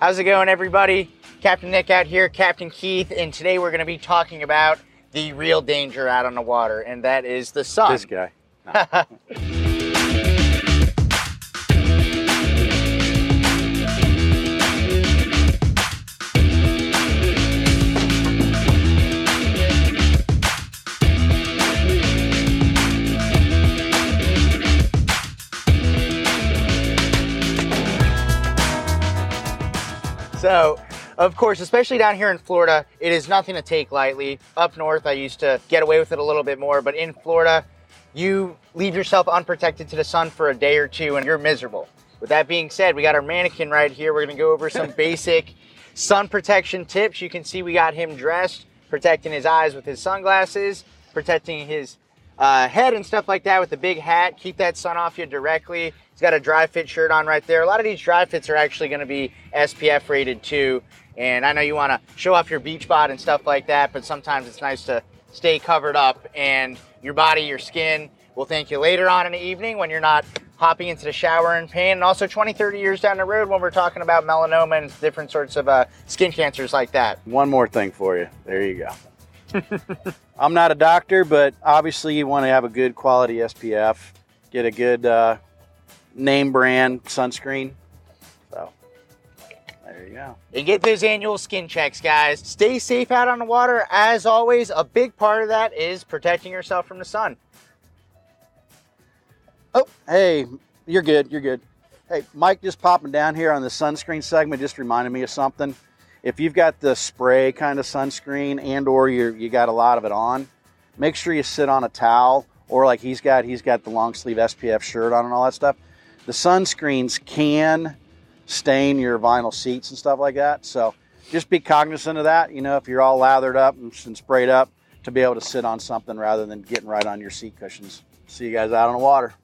How's it going, everybody? Captain Nick out here, Captain Keith, and today we're going to be talking about the real danger out on the water, and that is the sun. This guy. So, of course, especially down here in Florida, it is nothing to take lightly. Up north, I used to get away with it a little bit more, but in Florida, you leave yourself unprotected to the sun for a day or two and you're miserable. With that being said, we got our mannequin right here. We're gonna go over some basic sun protection tips. You can see we got him dressed, protecting his eyes with his sunglasses, protecting his uh, head and stuff like that with a big hat. Keep that sun off you directly. He's got a dry fit shirt on right there. A lot of these dry fits are actually going to be SPF rated too. And I know you want to show off your beach bod and stuff like that, but sometimes it's nice to stay covered up and your body, your skin will thank you later on in the evening when you're not hopping into the shower in pain. And also 20, 30 years down the road when we're talking about melanoma and different sorts of uh, skin cancers like that. One more thing for you. There you go. I'm not a doctor, but obviously you want to have a good quality SPF. Get a good uh, name brand sunscreen. So there you go. And get those annual skin checks, guys. Stay safe out on the water. As always, a big part of that is protecting yourself from the sun. Oh, hey, you're good. You're good. Hey, Mike just popping down here on the sunscreen segment just reminded me of something. If you've got the spray kind of sunscreen and or you you got a lot of it on, make sure you sit on a towel or like he's got he's got the long sleeve SPF shirt on and all that stuff. The sunscreens can stain your vinyl seats and stuff like that. So just be cognizant of that. You know, if you're all lathered up and, and sprayed up, to be able to sit on something rather than getting right on your seat cushions. See you guys out on the water.